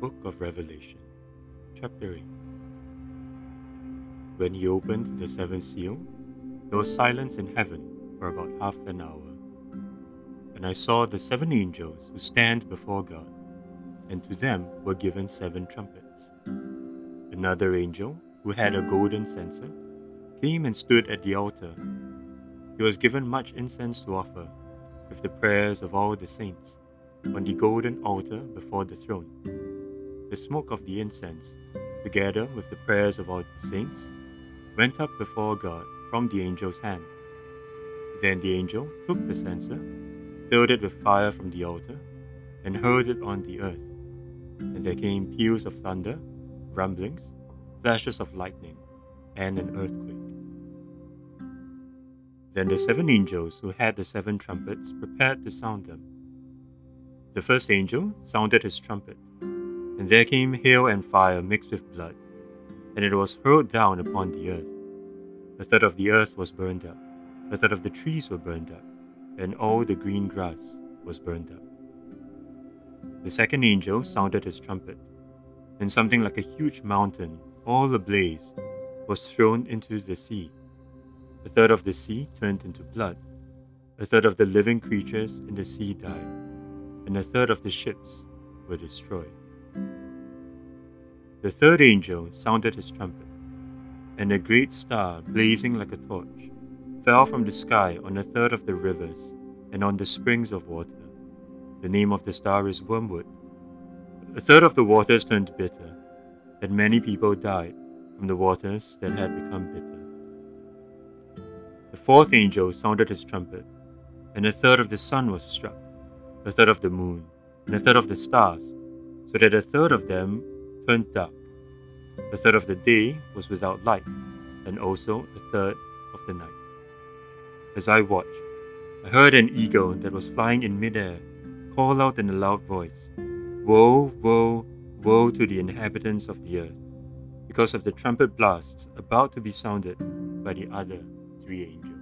Book of Revelation, Chapter 8 When he opened the seventh seal, there was silence in heaven for about half an hour. And I saw the seven angels who stand before God, and to them were given seven trumpets. Another angel, who had a golden censer, came and stood at the altar. He was given much incense to offer, with the prayers of all the saints, on the golden altar before the throne. The smoke of the incense, together with the prayers of all the saints, went up before God from the angel's hand. Then the angel took the censer, filled it with fire from the altar, and hurled it on the earth. And there came peals of thunder, rumblings, flashes of lightning, and an earthquake. Then the seven angels who had the seven trumpets prepared to sound them. The first angel sounded his trumpet, and there came hail and fire mixed with blood, and it was hurled down upon the earth. A third of the earth was burned up, a third of the trees were burned up, and all the green grass was burned up. The second angel sounded his trumpet, and something like a huge mountain, all ablaze, was thrown into the sea a third of the sea turned into blood. A third of the living creatures in the sea died, and a third of the ships were destroyed. The third angel sounded his trumpet, and a great star, blazing like a torch, fell from the sky on a third of the rivers and on the springs of water. The name of the star is Wormwood. A third of the waters turned bitter, and many people died from the waters that had become bitter. The fourth angel sounded his trumpet, and a third of the sun was struck, a third of the moon, and a third of the stars, so that a third of them turned dark. A third of the day was without light, and also a third of the night. As I watched, I heard an eagle that was flying in midair call out in a loud voice, Woe, woe, woe to the inhabitants of the earth, because of the trumpet blasts about to be sounded by the other three angels.